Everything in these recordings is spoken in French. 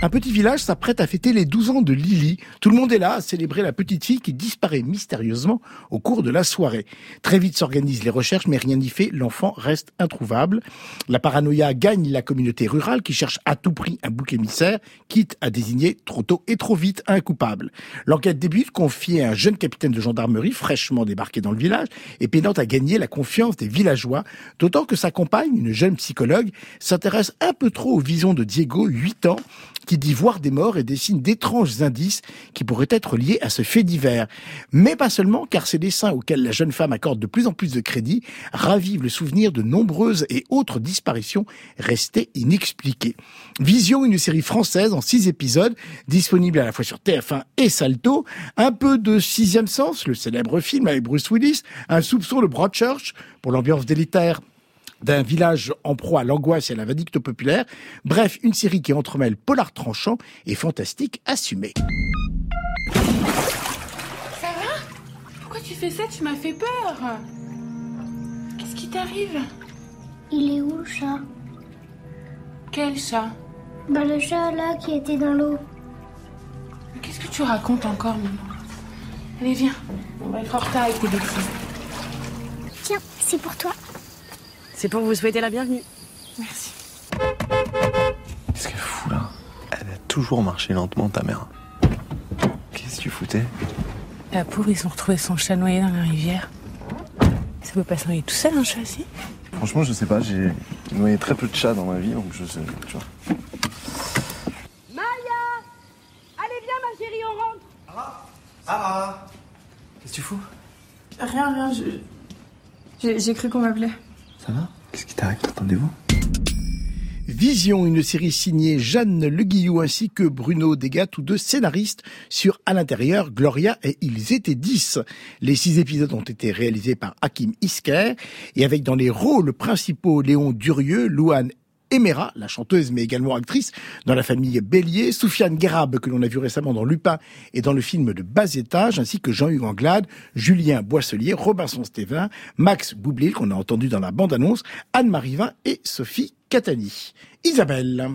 Un petit village s'apprête à fêter les 12 ans de Lily. Tout le monde est là à célébrer la petite fille qui disparaît mystérieusement au cours de la soirée. Très vite s'organisent les recherches, mais rien n'y fait, l'enfant reste introuvable. La paranoïa gagne la communauté rurale qui cherche à tout prix un bouc émissaire, quitte à désigner trop tôt et trop vite un coupable. L'enquête débute confiée à un jeune capitaine de gendarmerie fraîchement débarqué dans le village et peinant à gagner la confiance des villageois, d'autant que sa compagne, une jeune psychologue, s'intéresse un peu trop aux visions de Diego, 8 ans, qui dit voir des morts et dessine d'étranges indices qui pourraient être liés à ce fait divers. Mais pas seulement, car ces dessins auxquels la jeune femme accorde de plus en plus de crédit ravivent le souvenir de nombreuses et autres disparitions restées inexpliquées. Vision, une série française en six épisodes, disponible à la fois sur TF1 et Salto, un peu de Sixième Sens, le célèbre film avec Bruce Willis, un soupçon de Broadchurch pour l'ambiance délitaire d'un village en proie à l'angoisse et à la vindicte populaire. Bref, une série qui entremêle polar tranchant et fantastique assumé. Ça va? Pourquoi tu fais ça? Tu m'as fait peur. Qu'est-ce qui t'arrive? Il est où le chat? Quel chat? Bah le chat là qui était dans l'eau. Qu'est-ce que tu racontes encore, maman? Allez, viens. On va être en retard avec tes bêtises. Tiens, c'est pour toi. C'est pour vous souhaiter la bienvenue. Merci. Qu'est-ce qu'elle fout là? Elle a toujours marché lentement, ta mère. Qu'est-ce que tu foutais? La pauvre, ils ont retrouvé son chat noyé dans la rivière. Ça peut pas se noyer tout seul, un chat, si? Franchement, je sais pas, j'ai noyé très peu de chats dans ma vie, donc je sais, tu vois. Maya Allez, viens, ma chérie, on rentre Ah Qu'est-ce que tu fous? Rien, rien, je... J'ai cru qu'on m'appelait. Qu'est-ce qui t'arrive? T'entendez-vous Vision, une série signée Jeanne Le Guillou ainsi que Bruno Degas, tous deux scénaristes sur À l'intérieur, Gloria et Ils étaient dix. Les six épisodes ont été réalisés par Hakim Isker et avec dans les rôles principaux Léon Durieux, Louane Emera, la chanteuse mais également actrice dans la famille Bélier, Soufiane Guérab que l'on a vu récemment dans Lupin et dans le film de bas étage, ainsi que Jean-Hugues Anglade, Julien Boisselier, Robinson Stévin, Max Boublil qu'on a entendu dans la bande-annonce, Anne-Marie Vin et Sophie Catani. Isabelle.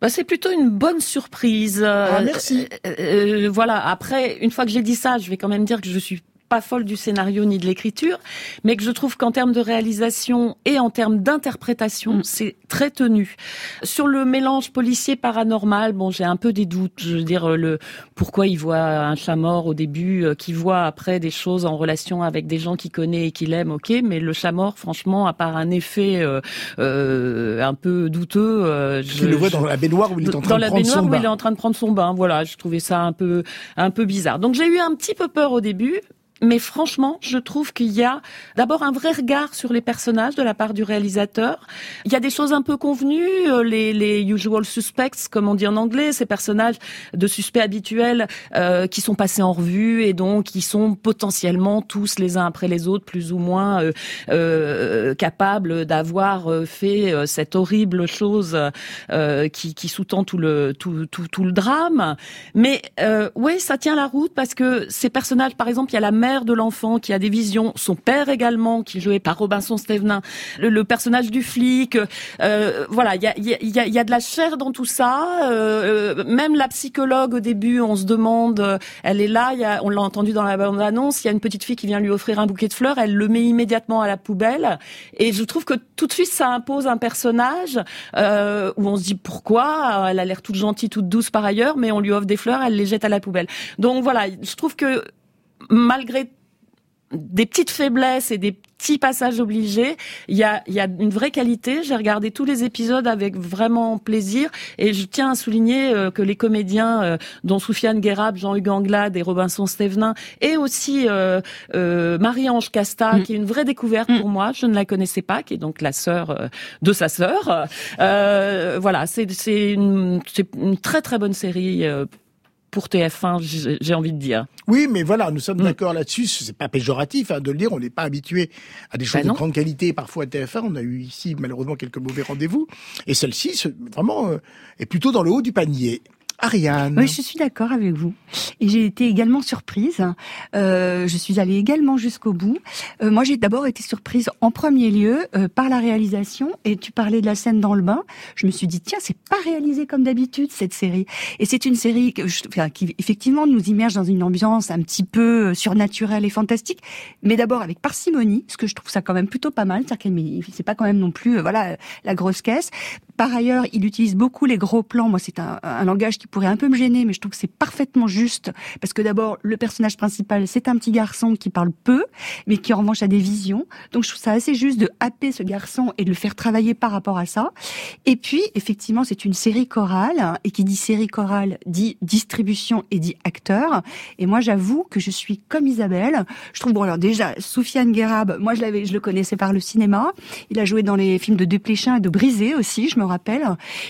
Bah, c'est plutôt une bonne surprise. Ah, merci. Euh, euh, voilà. Après, une fois que j'ai dit ça, je vais quand même dire que je suis pas folle du scénario ni de l'écriture, mais que je trouve qu'en termes de réalisation et en termes d'interprétation, Mm. c'est très tenu. Sur le mélange policier paranormal, bon, j'ai un peu des doutes. Je veux dire, le pourquoi il voit un chat mort au début, euh, qui voit après des choses en relation avec des gens qu'il connaît et qu'il aime, ok, mais le chat mort, franchement, à part un effet euh, euh, un peu douteux, euh, je, le vois je- dans la baignoire où il est en train dans de la prendre baignoire son où il est bain. en train de prendre son bain. Voilà, je trouvais ça un peu un peu bizarre. Donc j'ai eu un petit peu peur au début. Mais franchement, je trouve qu'il y a d'abord un vrai regard sur les personnages de la part du réalisateur. Il y a des choses un peu convenues, euh, les, les usual suspects, comme on dit en anglais, ces personnages de suspects habituels euh, qui sont passés en revue et donc qui sont potentiellement tous les uns après les autres plus ou moins euh, euh, capables d'avoir euh, fait euh, cette horrible chose qui, qui sous-tend tout le tout, tout, tout le drame. Mais oui, ça tient la route parce que ces personnages, par exemple, il y a la de l'enfant qui a des visions, son père également, qui est joué par Robinson Stevenin, le, le personnage du flic. euh, voilà, il y a, y, a, y a- de la chair dans tout ça. euh, euh, même la psychologue au début, on se demande, euh, elle est là, y a, on l'a entendu dans la bande-annonce, il y a une petite fille qui vient lui offrir un bouquet de fleurs, elle le met immédiatement à la poubelle. Et je trouve que tout de suite, ça impose un personnage euh, où on se dit pourquoi, elle a l'air toute gentille, toute douce par ailleurs, mais on lui offre des fleurs, elle les jette à la poubelle. Donc voilà, je trouve que malgré des petites faiblesses et des petits passages obligés, il y a, il y a une vraie qualité. J'ai regardé tous les épisodes avec vraiment plaisir et je tiens à souligner euh, que les comédiens, euh, dont Soufiane Guérab, Jean-Hugues Anglade et Robinson Stevenin, et aussi euh, euh, Marie-Ange Casta, Mm. qui est une vraie découverte pour moi, je ne la connaissais pas, qui est donc la sœur de sa sœur. Euh, voilà, c'est une, c'est une très très bonne série. Pour TF1, j'ai envie de dire. Oui, mais voilà, nous sommes Mm. d'accord là-dessus. C'est pas péjoratif hein, de le dire. On n'est pas habitué à des choses Ben de grande qualité. Parfois à TF1, on a eu ici malheureusement quelques mauvais rendez-vous. Et celle-ci, vraiment, euh, est plutôt dans le haut du panier. Ariane. Oui, je suis d'accord avec vous. Et j'ai été également surprise. Euh, je suis allée également jusqu'au bout. Euh, moi, j'ai d'abord été surprise en premier lieu euh, par la réalisation. Et tu parlais de la scène dans le bain. Je me suis dit, tiens, c'est pas réalisé comme d'habitude cette série. Et c'est une série que je- enfin, qui effectivement nous immerge dans une ambiance un petit peu euh, surnaturelle et fantastique. Mais d'abord avec parcimonie, parce que je trouve ça quand même plutôt pas mal. C'est-à-dire qu'elle c'est pas quand même non plus euh, voilà la grosse caisse. Par ailleurs, il utilise beaucoup les gros plans. Moi, c'est un, un langage qui pourrait un peu me gêner, mais je trouve que c'est parfaitement juste. Parce que d'abord, le personnage principal, c'est un petit garçon qui parle peu, mais qui en revanche a des visions. Donc, je trouve ça assez juste de happer ce garçon et de le faire travailler par rapport à ça. Et puis, effectivement, c'est une série chorale. Et qui dit série chorale dit distribution et dit acteur. Et moi, j'avoue que je suis comme Isabelle. Je trouve, bon, alors déjà, Soufiane Guérab, moi, je l'avais, je le connaissais par le cinéma. Il a joué dans les films de Desplechin et de Brisé aussi, rappelle.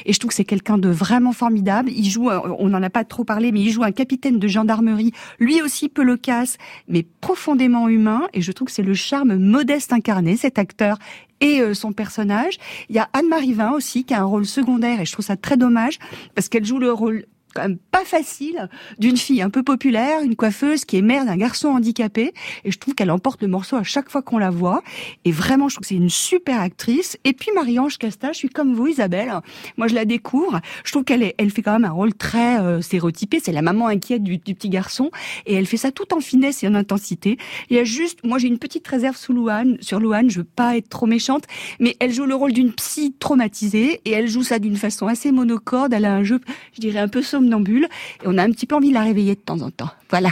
Et je trouve que c'est quelqu'un de vraiment formidable. Il joue, euh, on n'en a pas trop parlé, mais il joue un capitaine de gendarmerie, lui aussi peu loquace, mais profondément humain. Et je trouve que c'est le charme modeste incarné, cet acteur et euh, son personnage. Il y a Anne-Marie Vin aussi, qui a un rôle secondaire, et je trouve ça très dommage, parce qu'elle joue le rôle quand même pas facile d'une fille un peu populaire, une coiffeuse qui est mère d'un garçon handicapé et je trouve qu'elle emporte le morceau à chaque fois qu'on la voit et vraiment je trouve que c'est une super actrice et puis Marie-Ange Casta, je suis comme vous Isabelle, moi je la découvre, je trouve qu'elle elle fait quand même un rôle très euh, stéréotypé, c'est la maman inquiète du, petit garçon et elle fait ça tout en finesse et en intensité. Il y a juste, moi j'ai une petite réserve sous Louane, sur Louane, je veux pas être trop méchante, mais elle joue le rôle d'une psy traumatisée et elle joue ça d'une façon assez monocorde, elle a un jeu, je dirais un peu somnambule et on a un petit peu envie de la réveiller de temps en temps. Voilà.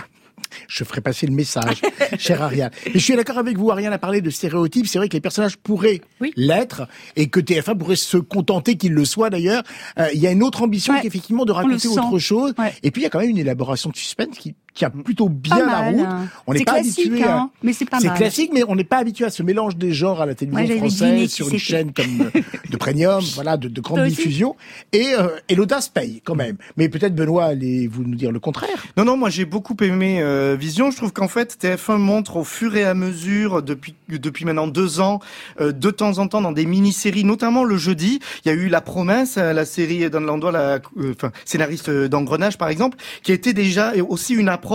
Je ferai passer le message, cher Ariane. Mais je suis d'accord avec vous, Ariane a parlé de stéréotypes. C'est vrai que les personnages pourraient Oui. l'être et que TF1 pourrait se contenter qu'ils le soient d'ailleurs. Euh, Il y a une autre ambition Ouais. qui est effectivement de raconter autre chose. Ouais. Et puis il y a quand même une élaboration de suspense qui tient plutôt bien Pas la mal, route. hein. On n'est pas classique, habitué à... hein, mais c'est pas C'est classique, mais on n'est pas habitué à ce mélange des genres à la télévision française qui sur une chaîne comme euh, de premium, voilà, de, de grande diffusion. Et, euh, et l'audace paye quand même. Mais peut-être Benoît allez-vous nous dire le contraire? Non, non, moi j'ai beaucoup aimé euh, Vision. Je trouve qu'en fait TF1 montre au fur et à mesure, depuis depuis maintenant deux ans, euh, de temps en temps dans des mini-séries, notamment le jeudi, il y a eu La Promesse, la série d'Anne Landois, la euh, enfin, scénariste d'Engrenage par exemple, qui était déjà aussi une approche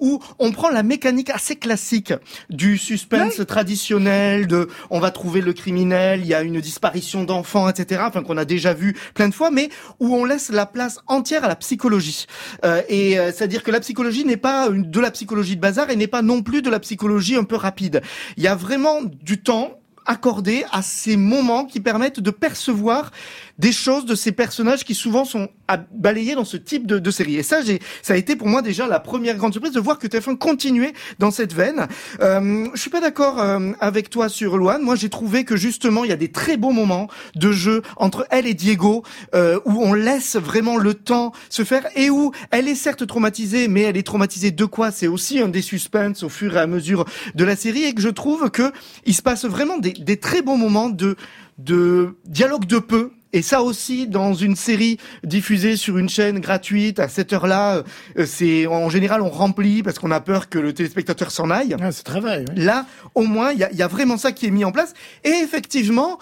où on prend la mécanique assez classique du suspense traditionnel, de on va trouver le criminel, il y a une disparition d'enfants, etc. Enfin qu'on a déjà vu plein de fois, mais où on laisse la place entière à la psychologie. Euh, et euh, c'est-à-dire que la psychologie n'est pas une, de la psychologie de bazar et n'est pas non plus de la psychologie un peu rapide. Il y a vraiment du temps accordé à ces moments qui permettent de percevoir des choses de ces personnages qui souvent sont à- balayés dans ce type de, de série. Et ça, j'ai, ça a été pour moi déjà la première grande surprise de voir que TF1 continuait dans cette veine. Euh, je suis pas d'accord euh, avec toi sur Loane. Moi, j'ai trouvé que justement, il y a des très beaux moments de jeu entre elle et Diego euh, où on laisse vraiment le temps se faire et où elle est certes traumatisée, mais elle est traumatisée de quoi? C'est aussi un des suspens au fur et à mesure de la série et que je trouve que il se passe vraiment des, des très bons moments de de dialogue de peu. Et ça aussi, dans une série diffusée sur une chaîne gratuite à cette heure-là, euh, c'est en général on remplit parce qu'on a peur que le téléspectateur s'en aille. Ah, c'est très vrai. oui. Là, au moins, il y a, il y a vraiment ça qui est mis en place. Et effectivement,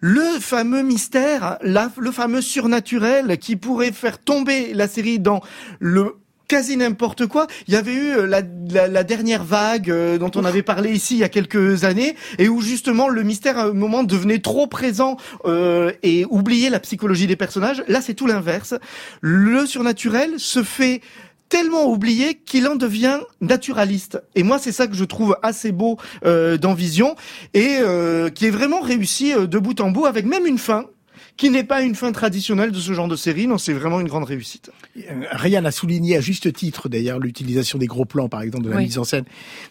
le fameux mystère, la- le fameux surnaturel qui pourrait faire tomber la série dans le quasi n'importe quoi. Il y avait eu euh, la, la, la dernière vague euh, dont on avait parlé ici il y a quelques années et où justement le mystère à un moment devenait trop présent euh, et oubliait la psychologie des personnages. Là, c'est tout l'inverse. Le surnaturel se fait tellement oublié qu'il en devient naturaliste. Et moi, c'est ça que je trouve assez beau euh, dans Vision et euh, qui est vraiment réussi euh, de bout en bout avec même une fin qui n'est pas une fin traditionnelle de ce genre de série. Non, c'est vraiment une grande réussite. Euh, Ryan a souligné à juste titre d'ailleurs l'utilisation des gros plans, par exemple, de la Oui. mise en scène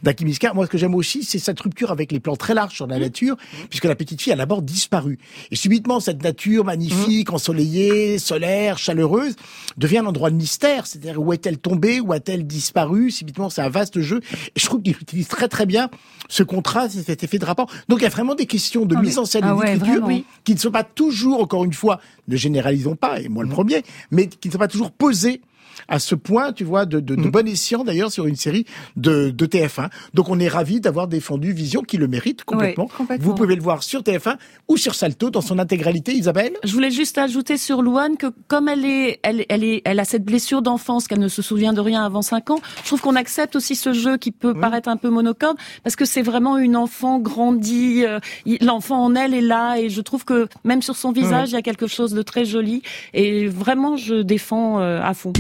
d'Aki Miska. Moi, ce que j'aime aussi, c'est cette rupture avec les plans très larges sur la nature, puisque la petite fille a d'abord disparu. Et subitement, cette nature magnifique, ensoleillée, solaire, chaleureuse, devient un endroit de mystère. C'est-à-dire, où est-elle tombée, où a-t-elle disparu? Subitement, c'est un vaste jeu. Et je trouve qu'il utilise très très bien ce contraste et cet effet de rapport. Donc, il y a vraiment des questions de Ah, mise mais- en scène ah et ouais, d'écriture. Oui. qui ne sont pas toujours, encore une fois, ne généralisons pas, et moi le premier, mais qui ne sont pas toujours posées à ce point, tu vois, de, de, de bon escient d'ailleurs sur une série de, de TF1. Donc on est ravi d'avoir défendu Vision qui le mérite complètement. Oui, complètement. Vous pouvez le voir sur TF1 ou sur Salto dans son intégralité, Isabelle. Je voulais juste ajouter sur Louane que comme elle est, elle, elle est, elle a cette blessure d'enfance qu'elle ne se souvient de rien avant 5 ans. Je trouve qu'on accepte aussi ce jeu qui peut paraître un peu monocorde parce que c'est vraiment une enfant grandie. euh, L'enfant en elle est là et je trouve que même sur son visage il y a quelque chose de très joli et vraiment je défends euh, à fond.